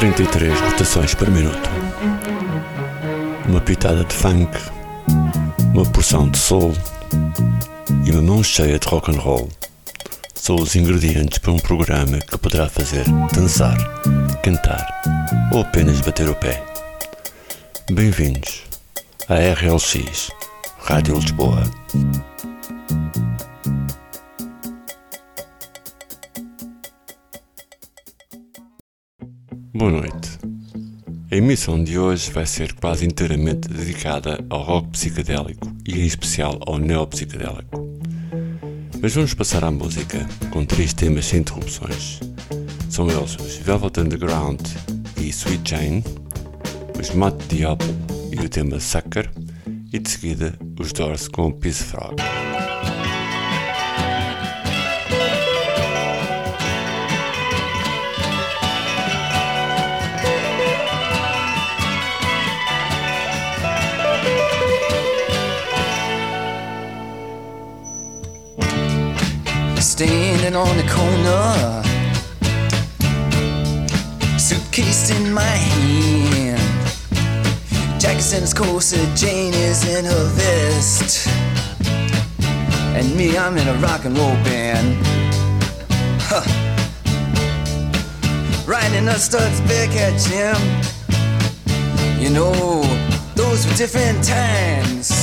33 rotações por minuto. Uma pitada de funk, uma porção de soul e uma mão cheia de rock and roll são os ingredientes para um programa que poderá fazer dançar, cantar ou apenas bater o pé. Bem-vindos à RLX Rádio Lisboa. Boa noite. A emissão de hoje vai ser quase inteiramente dedicada ao rock psicadélico e em especial ao neopsicadélico. Mas vamos passar à música com três temas sem interrupções. São eles os Velvet Underground e Sweet Jane, os Matt Diablo e o tema Sucker, e de seguida os Doors com Peace Frog. Standing on the corner, suitcase in my hand. Jackson's corset, Jane is in her vest, and me, I'm in a rock and roll band. Huh. Riding the Stutz Bearcat Jim. You know, those were different times.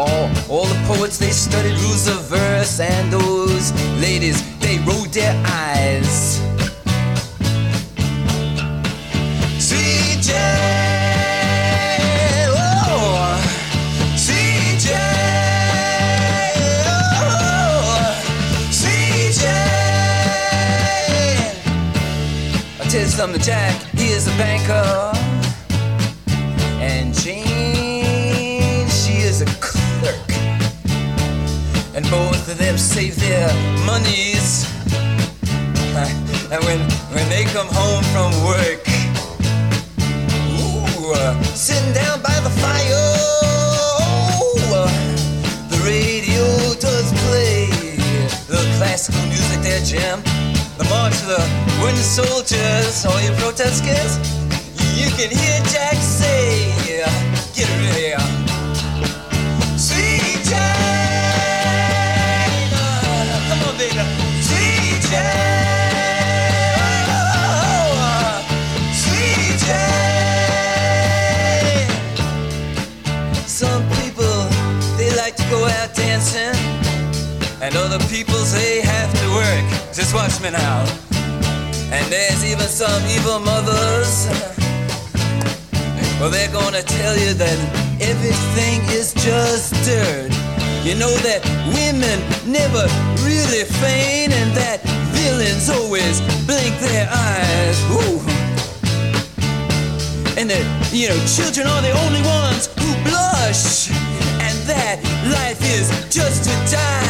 All, all the poets they studied rules of verse, and those ladies they rolled their eyes. Oh, oh, something, Jack, he is a banker, both of them save their monies. And when, when they come home from work, ooh, uh, sitting down by the fire, oh, uh, the radio does play the classical music there, Jim. The march of the wooden soldiers, all you protesters, you can hear Jack say, get ready. Sweet Sweet Jane. Some people they like to go out dancing, and other people say have to work. Just watch me now. And there's even some evil mothers. Well, they're gonna tell you that everything is just dirt. You know that women never really faint, and that villains always blink their eyes. Ooh. And that, you know, children are the only ones who blush, and that life is just to die.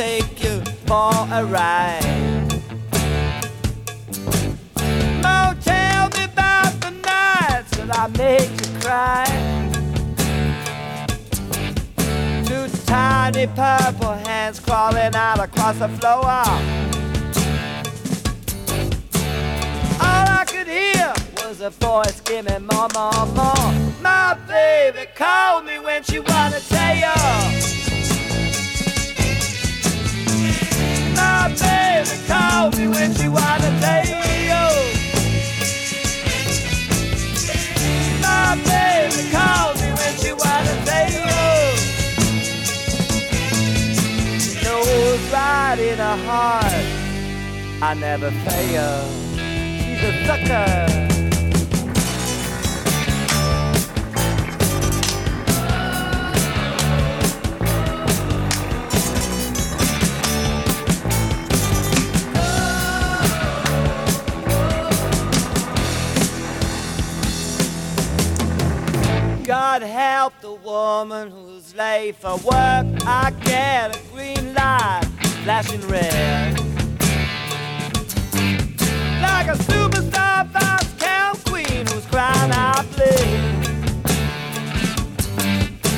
Take you for a ride. Oh, tell me about the nights that I made you cry. Two tiny purple hands crawling out across the floor. All I could hear was a voice screaming more, more, more. My baby called me when she wanna tell you. In her heart I never fail. She's a sucker. Help the woman who's late for work. I get a green light flashing red. Like a superstar fast count queen who's crying out bleed.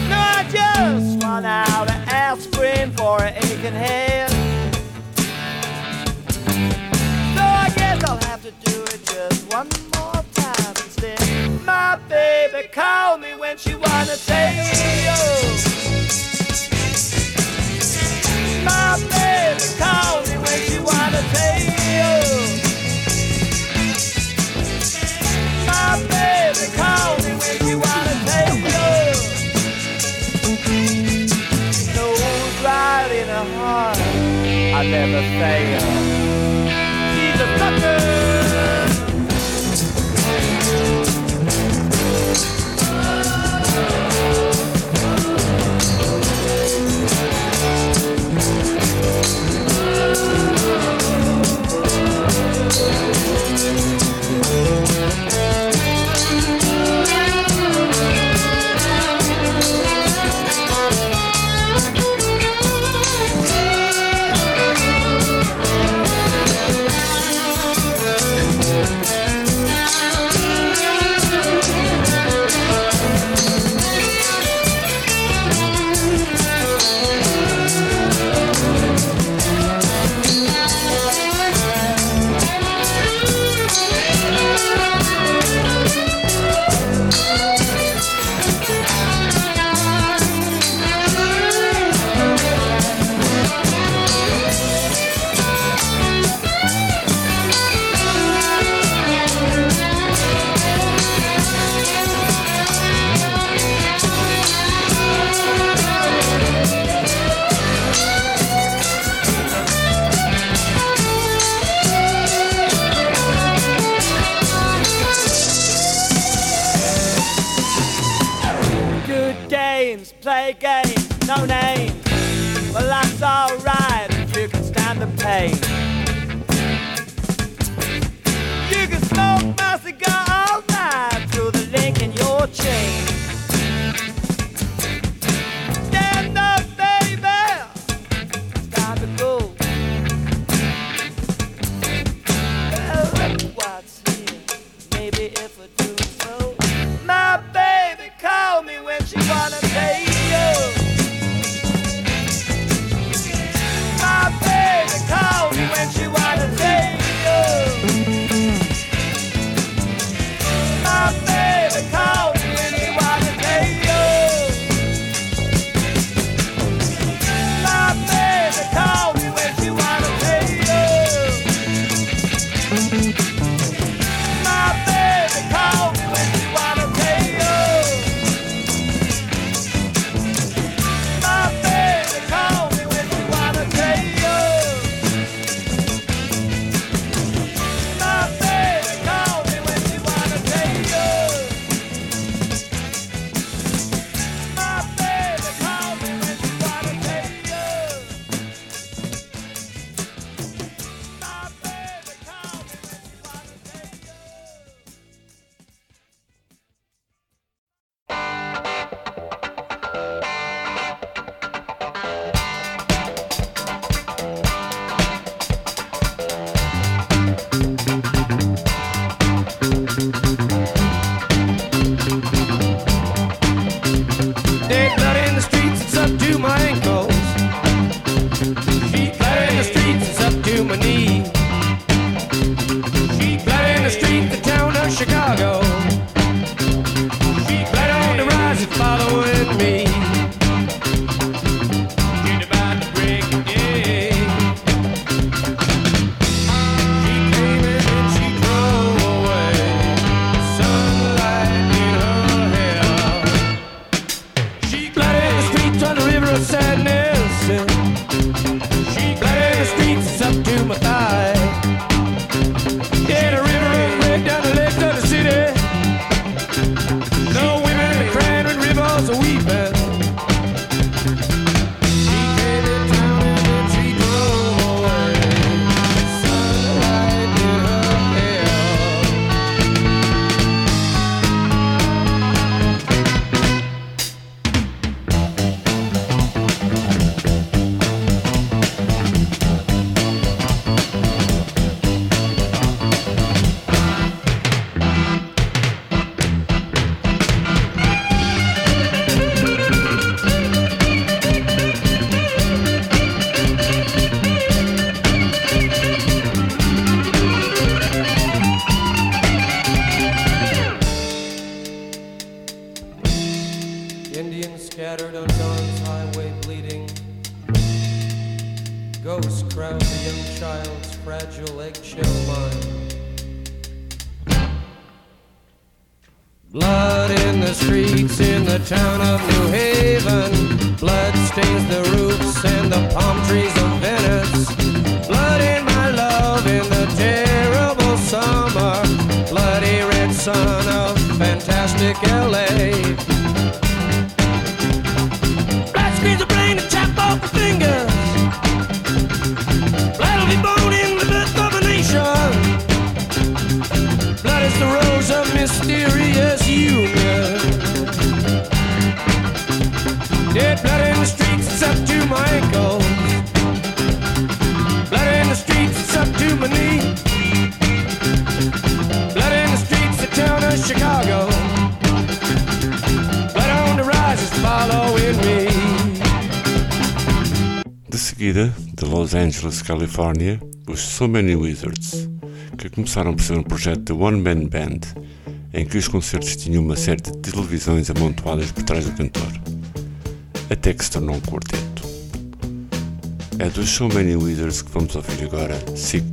No, I just run out of aspirin for an aching head. So I guess I'll have to do it just one more instead. My baby called me when she wanna take you. My baby called me when she wanna take you. My baby called me when she wanna take you. Knows right in her heart I never fail. She's a sucker. Good games, play games, no name. Well, that's alright if you can stand the pain. You can smoke my cigar all night through the link in your chain. Califórnia, os So Many Wizards, que começaram por ser um projeto de One Man Band, em que os concertos tinham uma série de televisões amontoadas por trás do cantor, até que se tornou um quarteto. É dos So Many Wizards que vamos ouvir agora Sick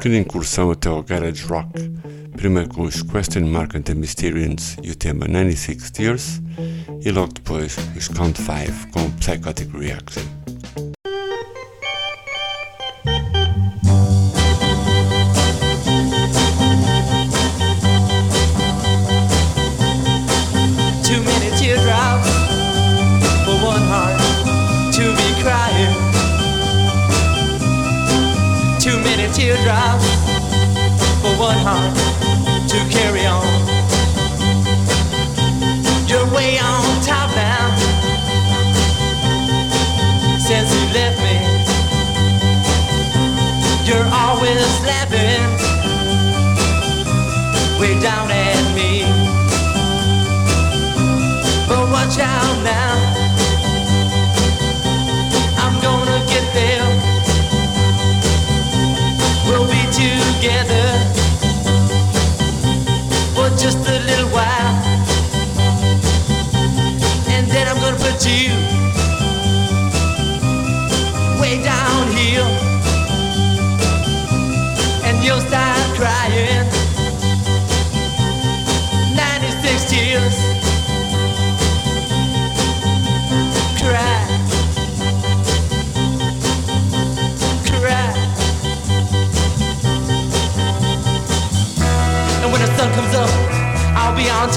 pequena incursão até ao garage rock, primeiro com os Question Mark and the Mysterians e o tema 96 Tears, e logo depois os Count 5 com Psychotic Reaction. Teardrops for one heart to carry on.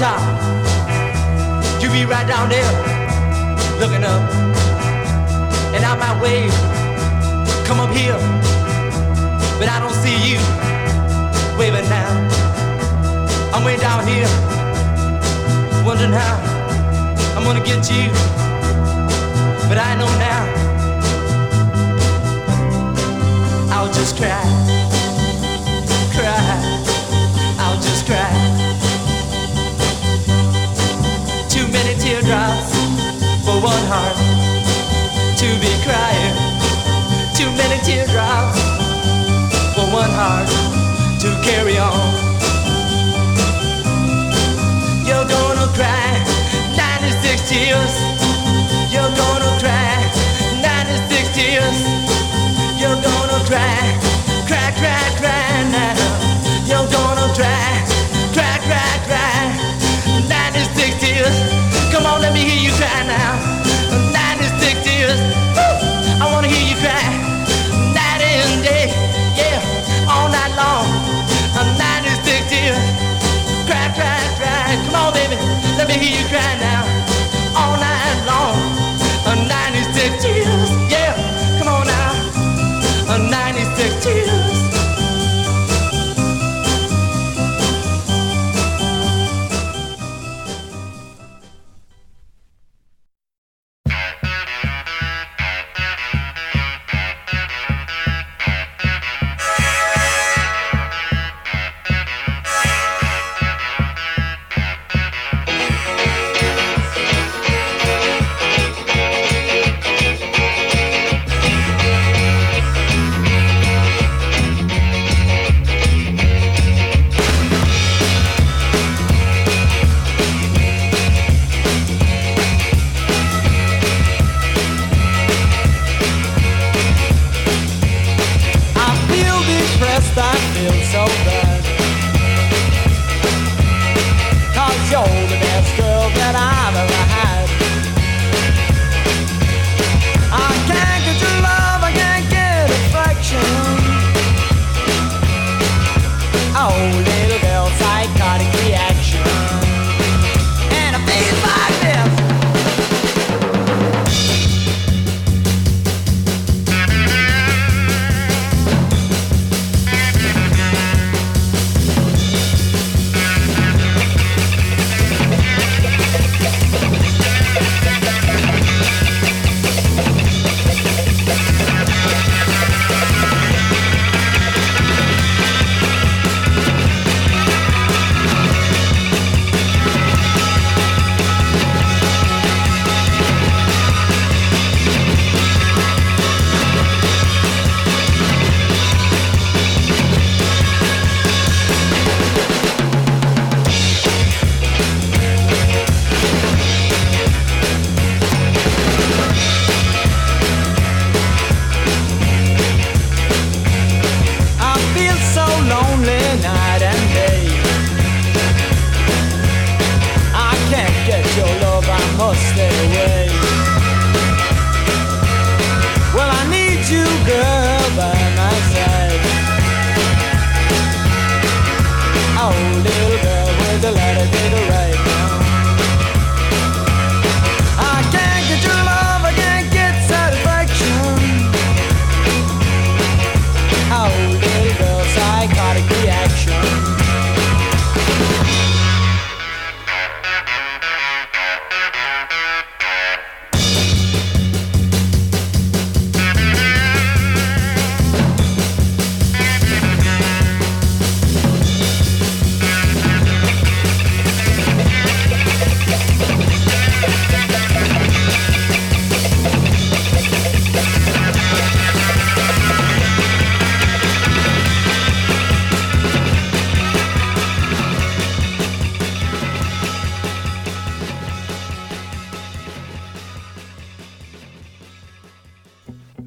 Top. You be right down there, looking up. And I might wave, come up here, but I don't see you waving now. I'm way down here, wondering how I'm gonna get you, but I know now. I'll just cry. Many for one heart to be crying. Too many teardrops for one heart to carry on. You're gonna cry 96 tears. You're gonna cry let me hear you cry now. 96 tears. Woo! I wanna hear you cry. Night and day, yeah, all night long. 96 tears. Cry, cry, cry. Come on, baby, let me hear you cry now. All night long. 96 tears, yeah. Come on now. 96 tears.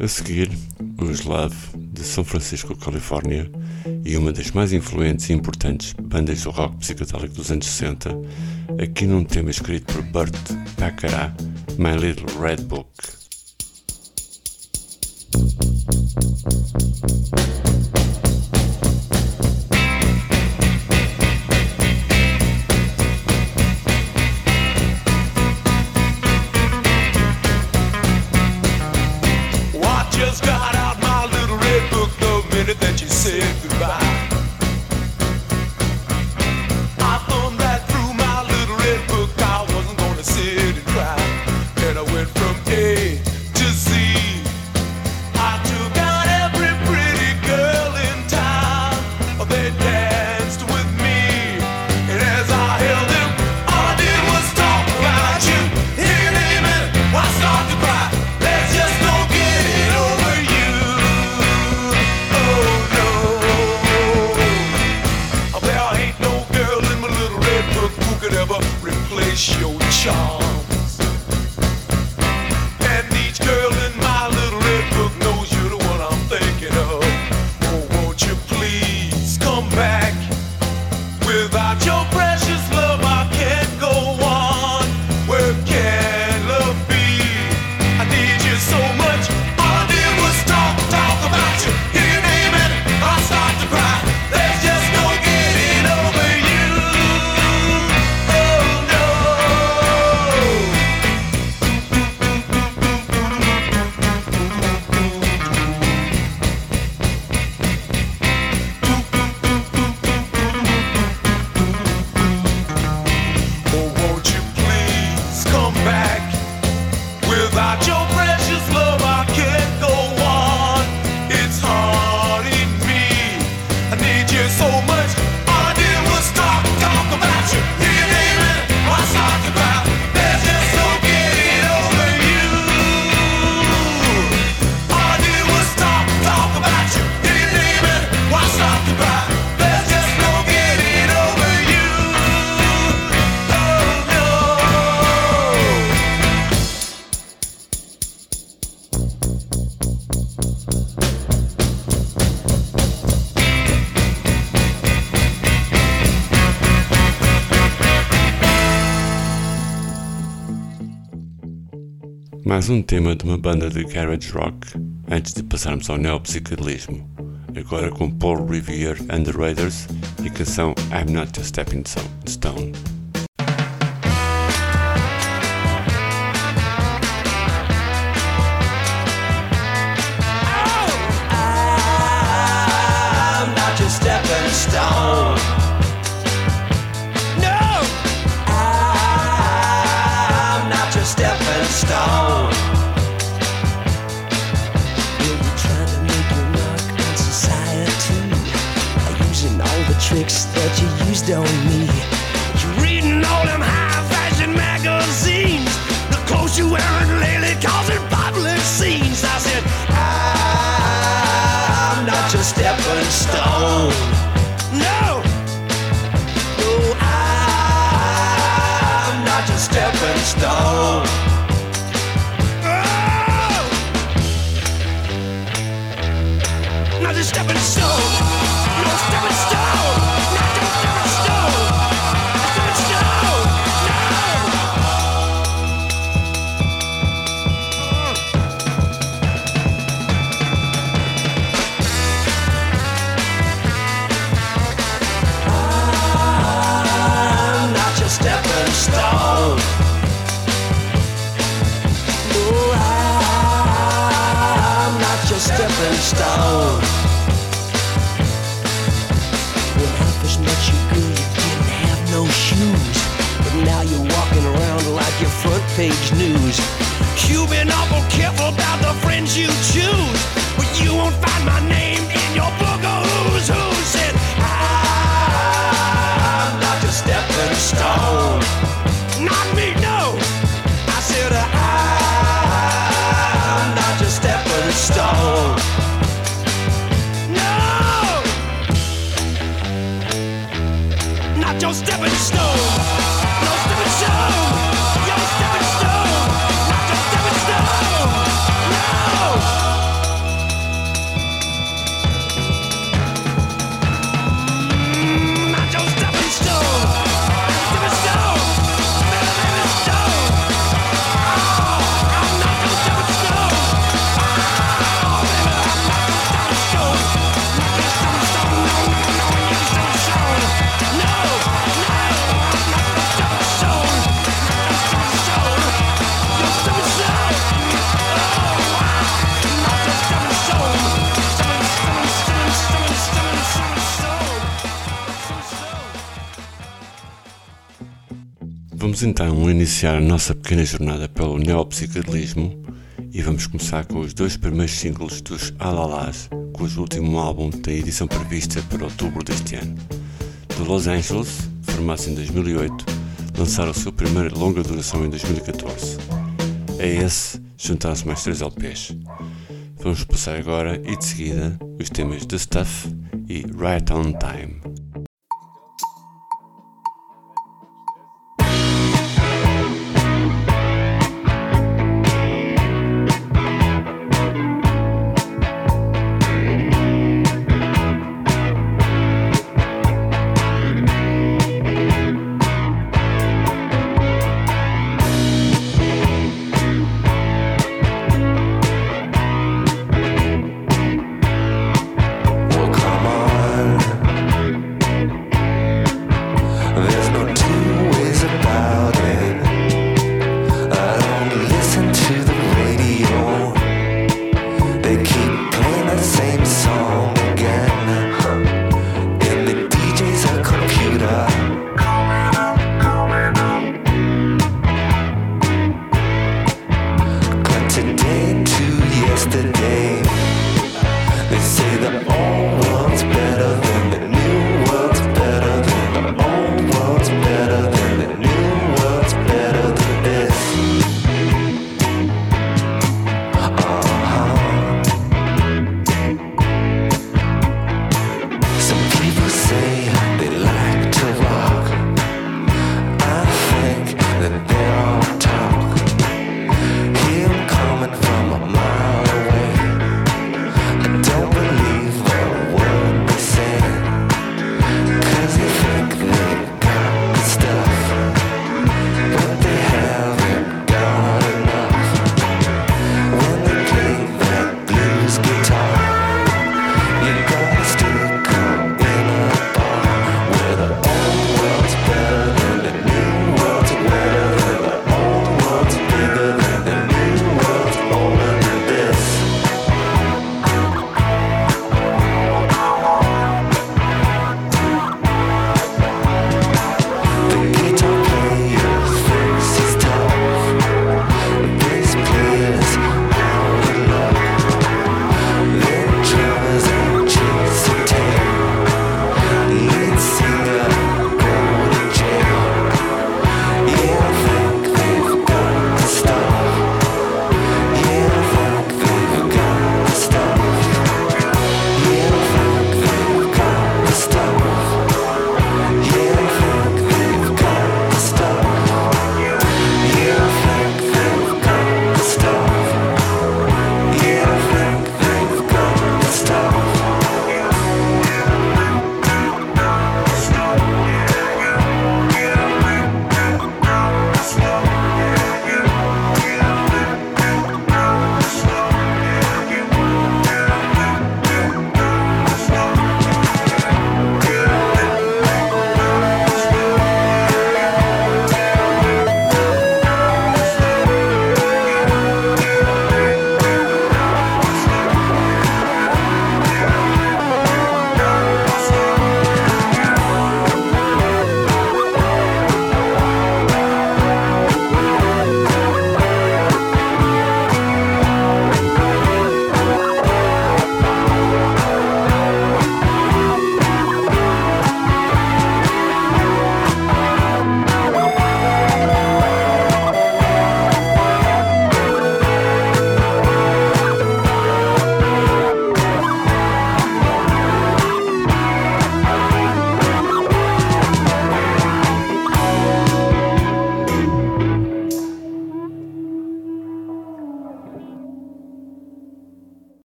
A seguir, os Love de São Francisco, Califórnia, e uma das mais influentes e importantes bandas do rock psicodélico dos anos 60, aqui num tema escrito por Burt Baccarat, My Little Red Book. Mais um tema de uma banda de garage rock antes de passarmos ao neopsicadelismo, agora com Paul Revere and the Raiders e a canção I'm Not Your Stepping Stone. Vamos então iniciar a nossa pequena jornada pelo neopsicadelismo e vamos começar com os dois primeiros singles dos Alalás, cujo último álbum tem edição prevista para outubro deste ano. De Los Angeles, formados em 2008, lançaram o seu primeiro longa duração em 2014. A esse juntaram-se mais três LPs. Vamos passar agora e de seguida os temas The Stuff e Right on Time.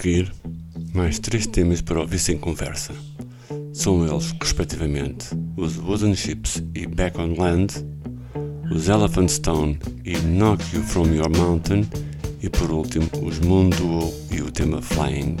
Seguir, mais três temas para ouvir sem conversa. São eles, respectivamente, os Wooden Ships e Back on Land, os Elephant Stone e Knock You From Your Mountain, e por último, os Moon Duo e o tema Flying.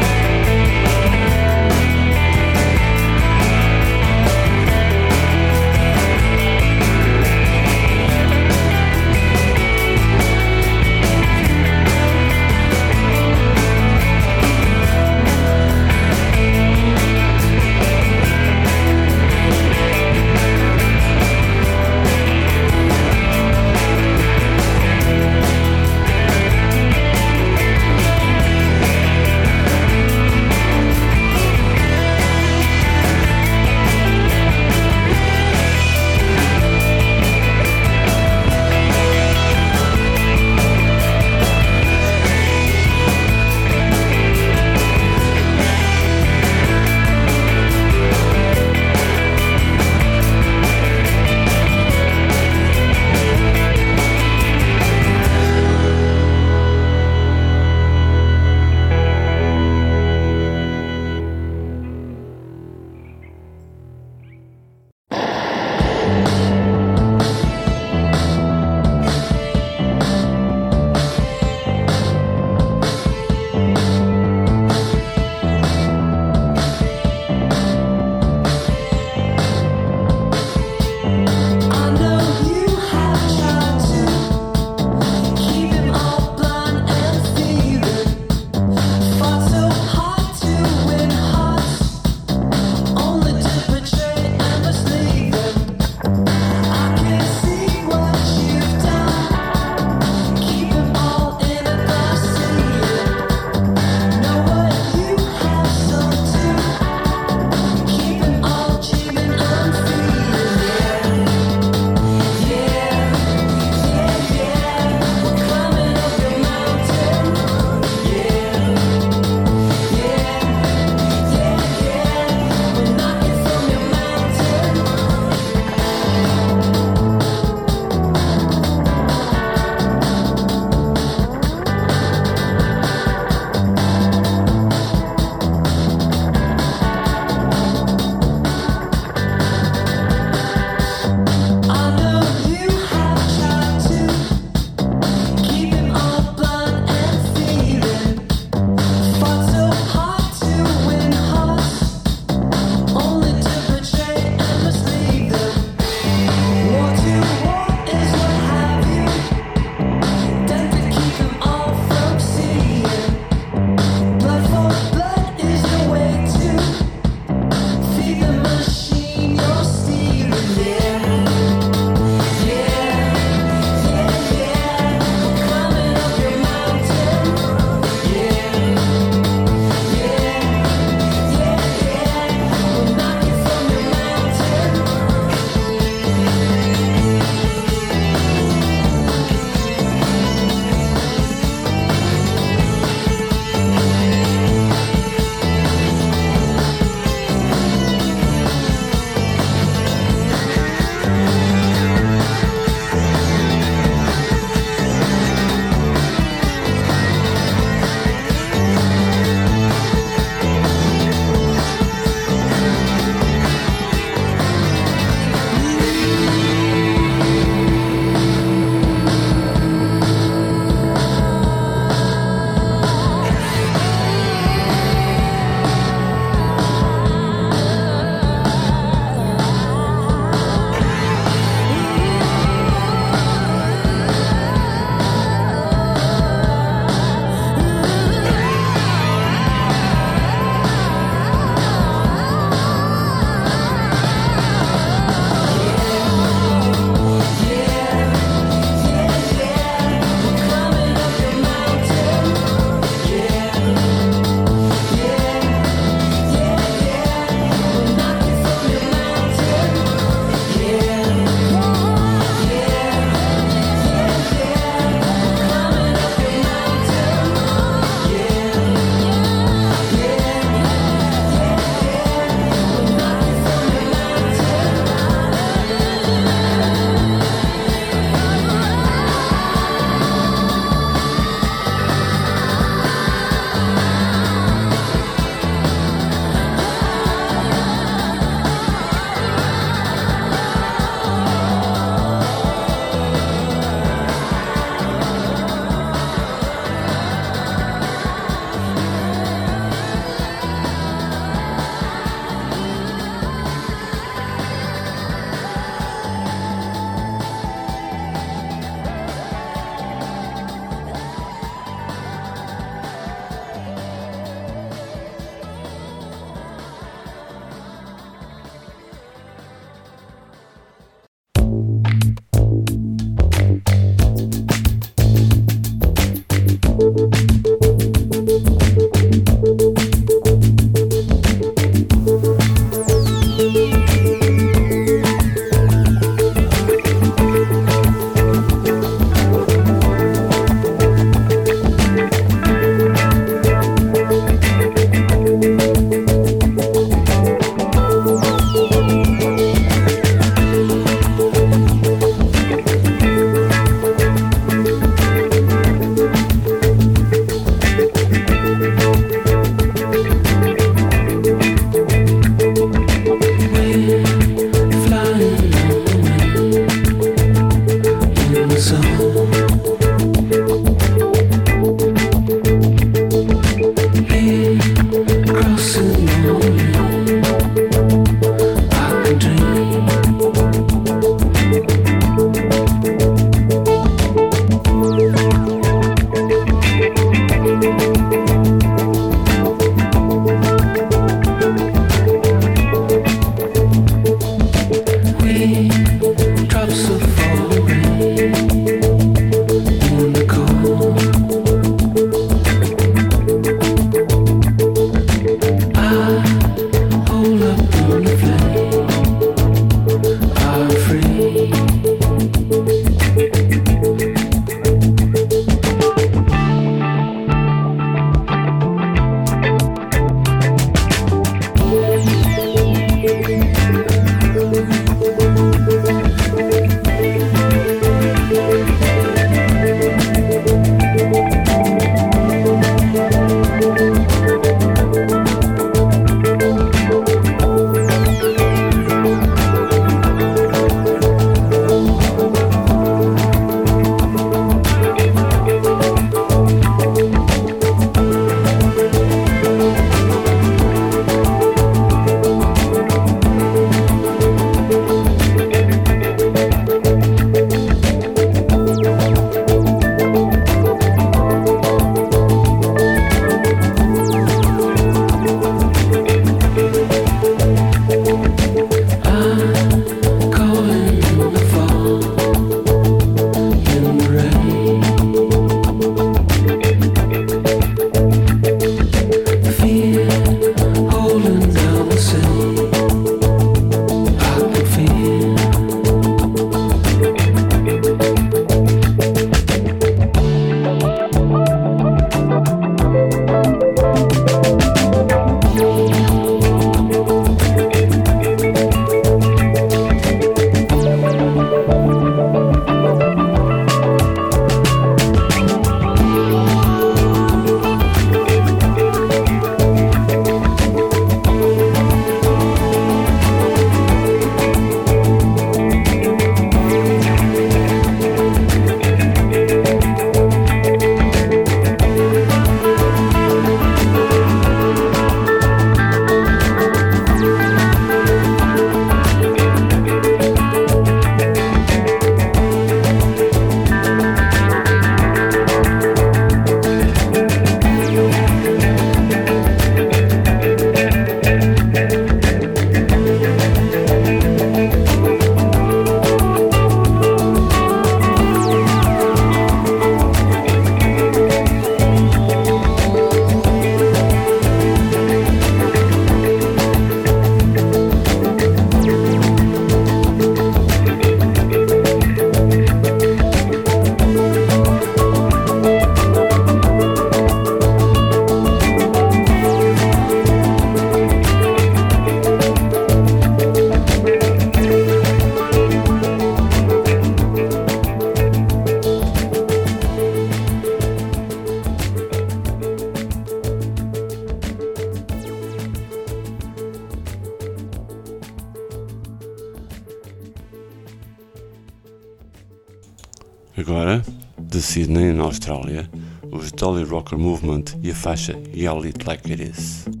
Austrália, os Rocker Movement e a faixa Yell It Like It Is.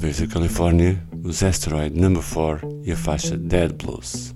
Vez a Califórnia, os Asteroid Number 4 e a faixa Dead Blues.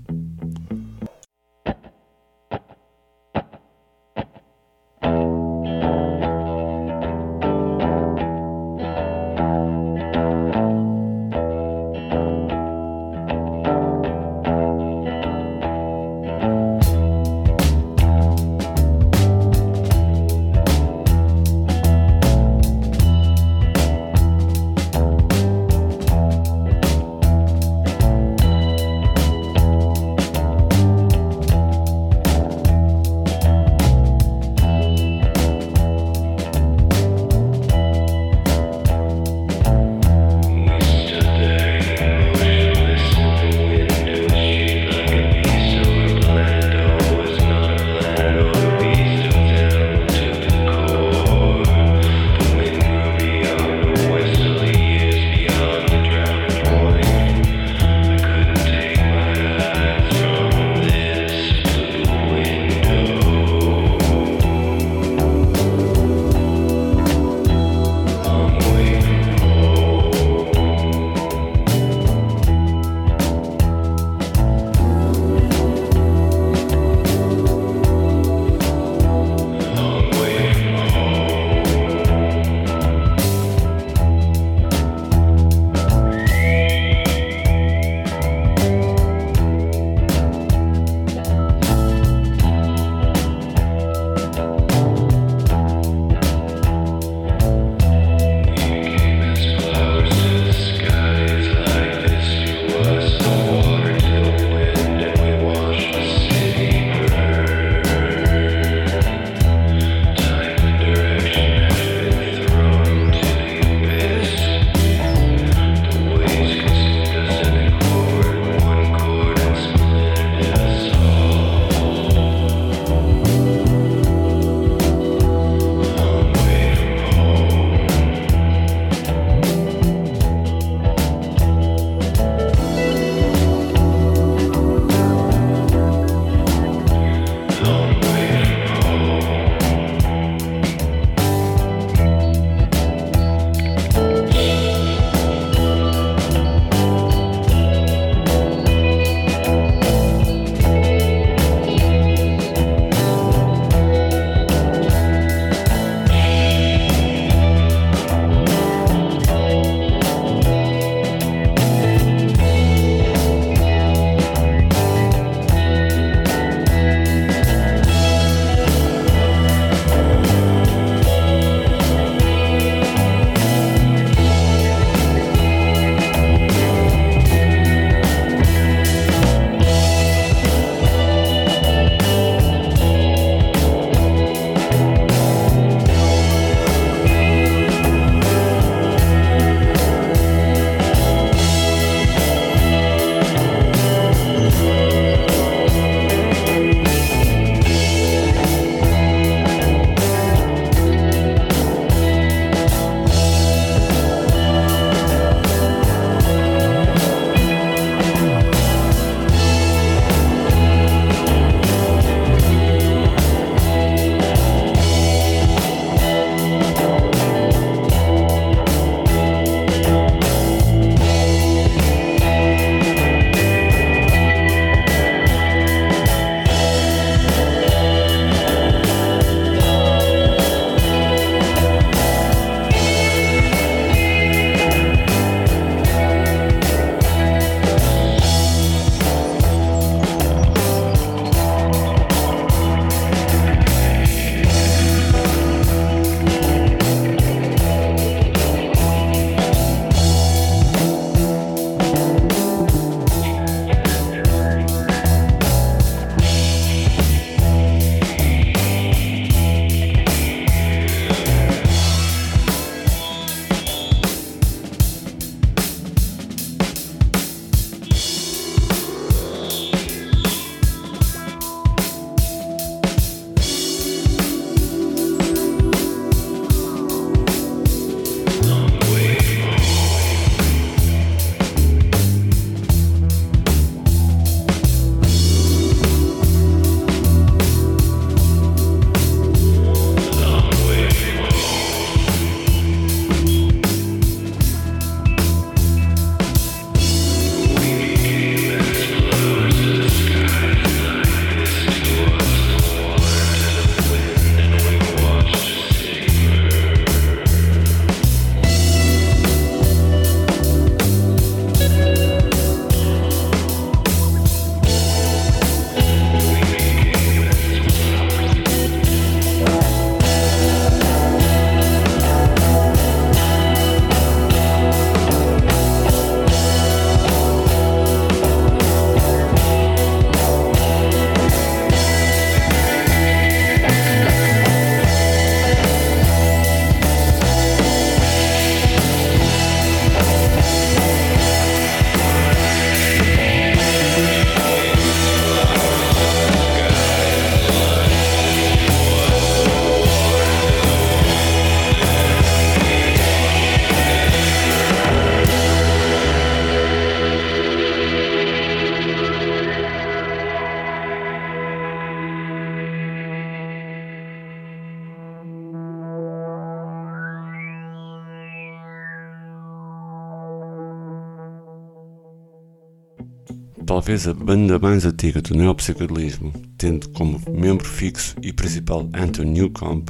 Talvez a banda mais antiga do neopsicadelismo, tendo como membro fixo e principal Anton Newcomb,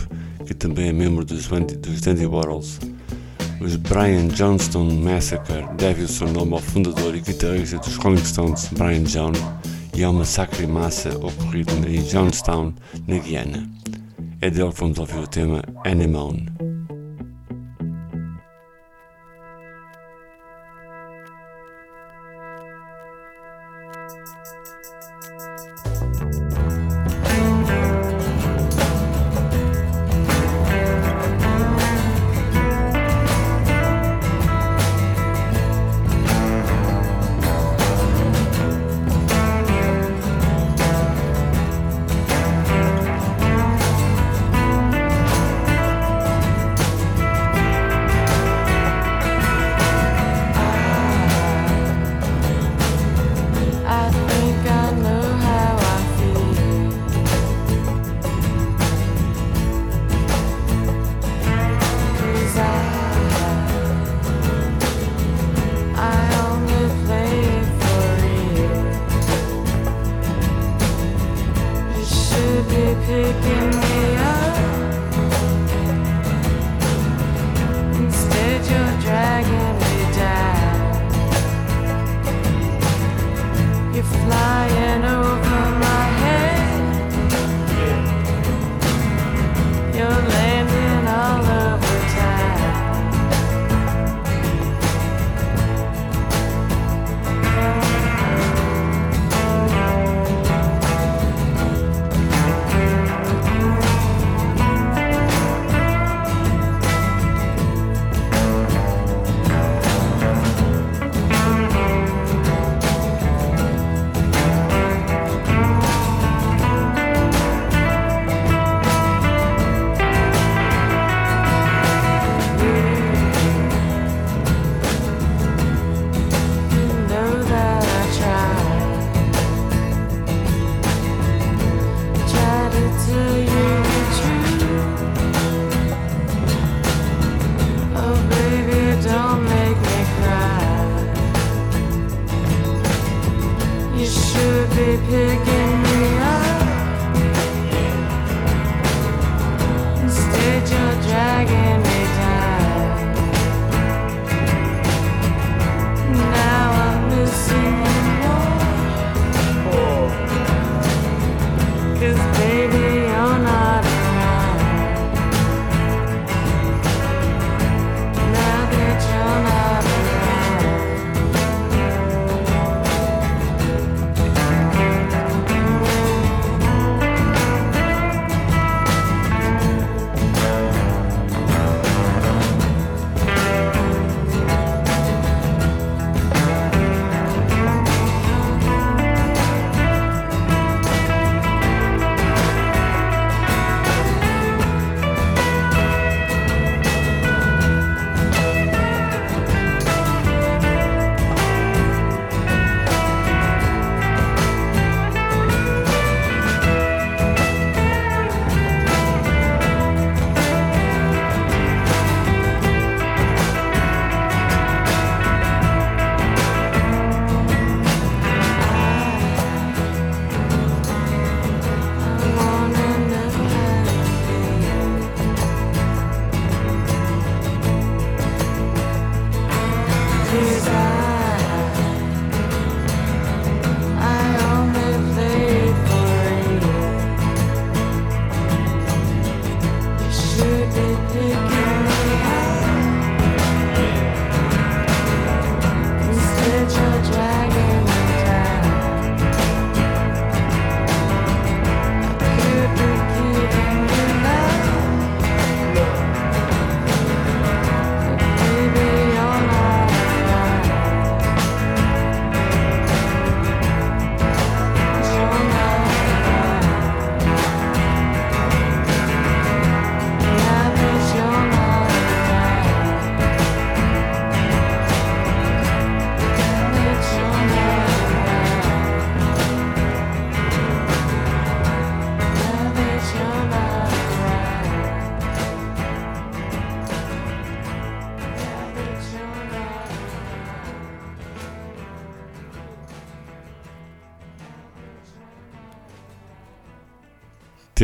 que também é membro dos, dos Dandy Warhols. Os Brian Johnston Massacre deve o seu nome ao fundador e guitarrista dos Rolling Stones, Brian John, e ao massacre em massa ocorrido em Johnstown, na Guiana. É dele que vamos ouvir o tema Anemone.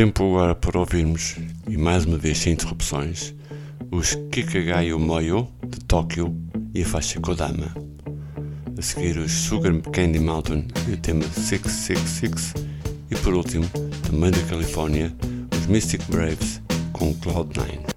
Tempo agora para ouvirmos, e mais uma vez sem interrupções, os Kikagayo Moyo de Tóquio e a faixa Kodama. A seguir os Sugar Candy Mountain e o tema 666 e por último, também da Califórnia, os Mystic Braves com Cloud9.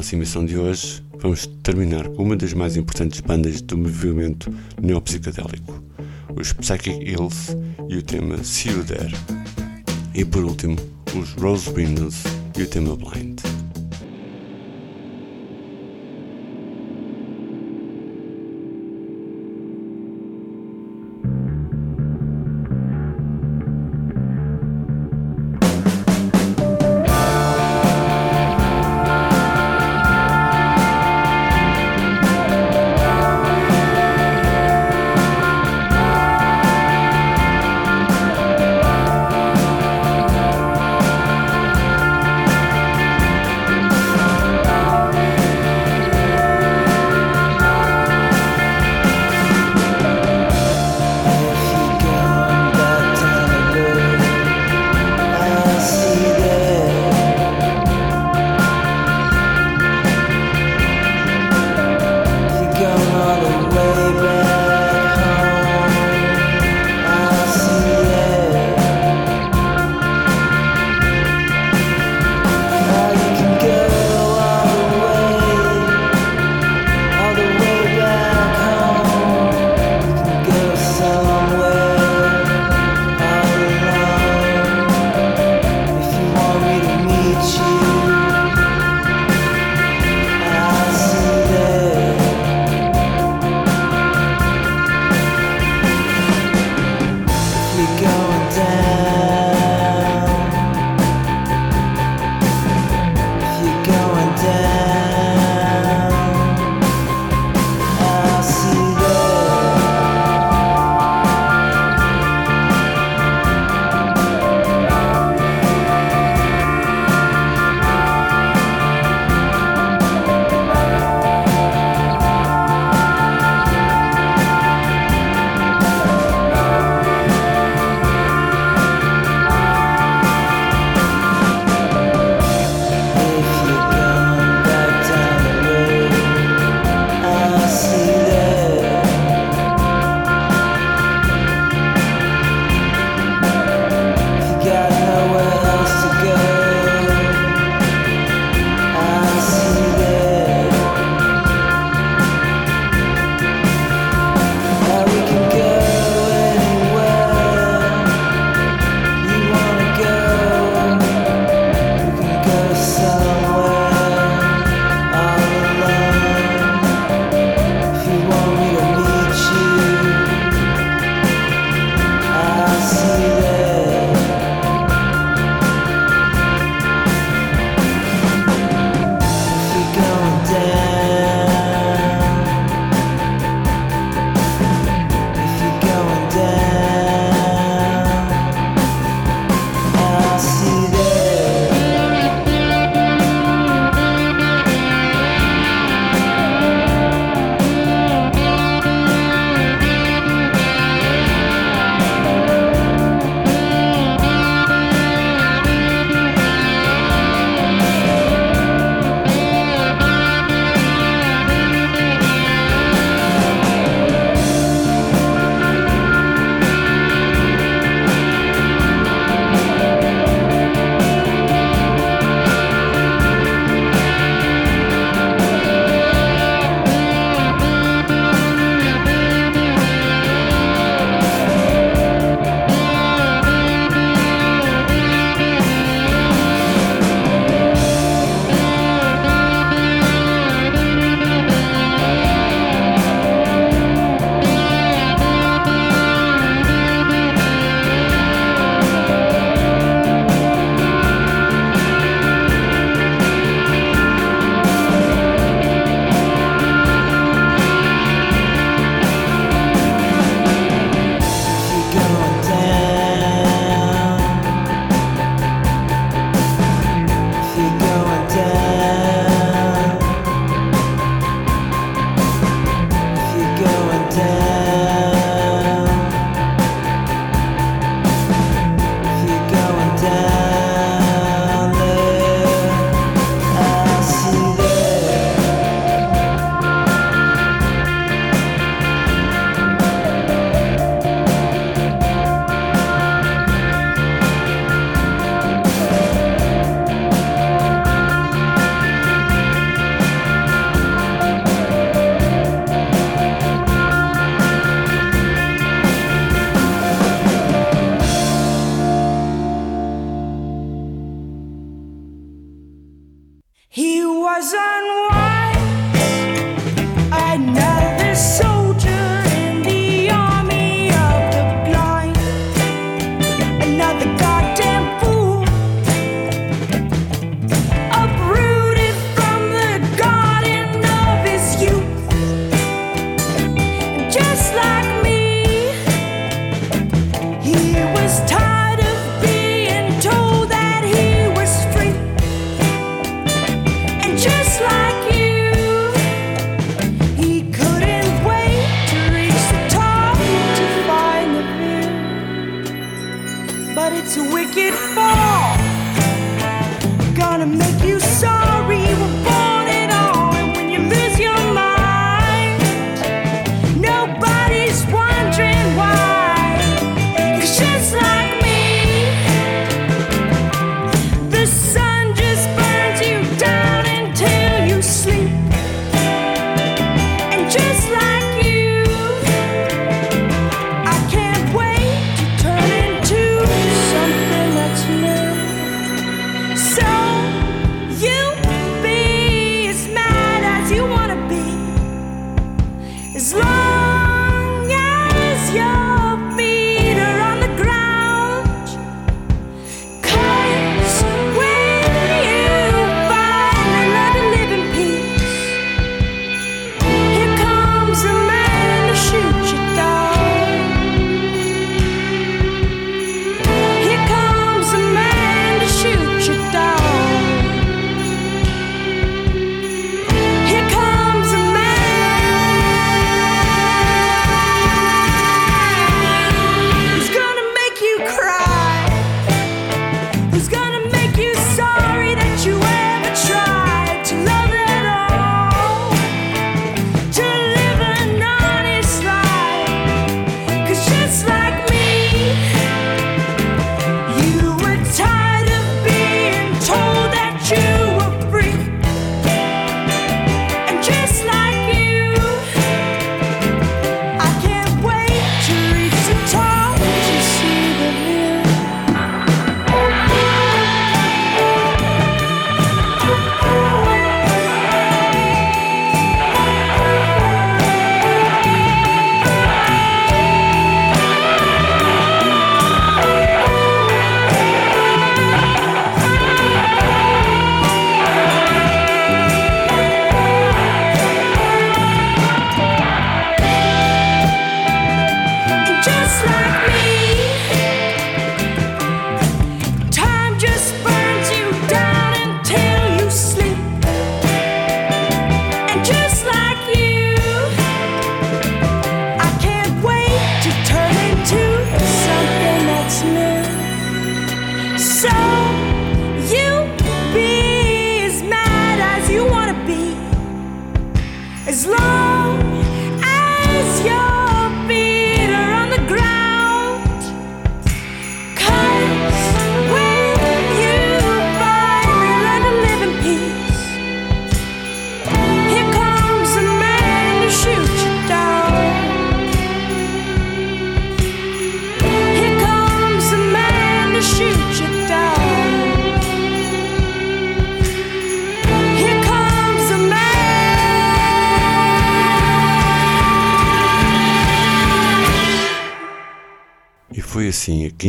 Nossa emissão de hoje, vamos terminar com uma das mais importantes bandas do movimento neopsicadélico, os Psychic Hills e o tema See You There. E por último, os Rose Windows e o tema Blind.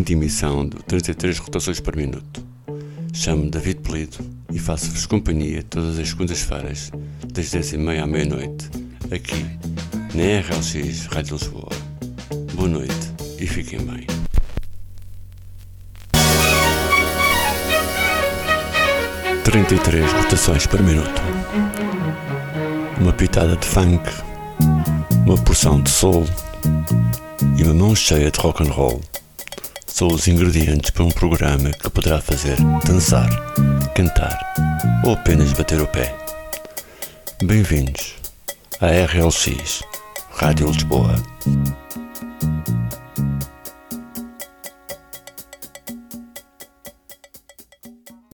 quinta emissão de 33 rotações por minuto. Chamo-me David Polido e faço-vos companhia todas as segundas-feiras, das 10h30 à meia-noite, aqui na RLX Rádio Lisboa. Boa noite e fiquem bem. Trinta e três rotações por minuto. Uma pitada de funk, uma porção de soul e uma mão cheia de rock and roll são os ingredientes para um programa que poderá fazer dançar, cantar ou apenas bater o pé. Bem-vindos à RLX, Rádio Lisboa.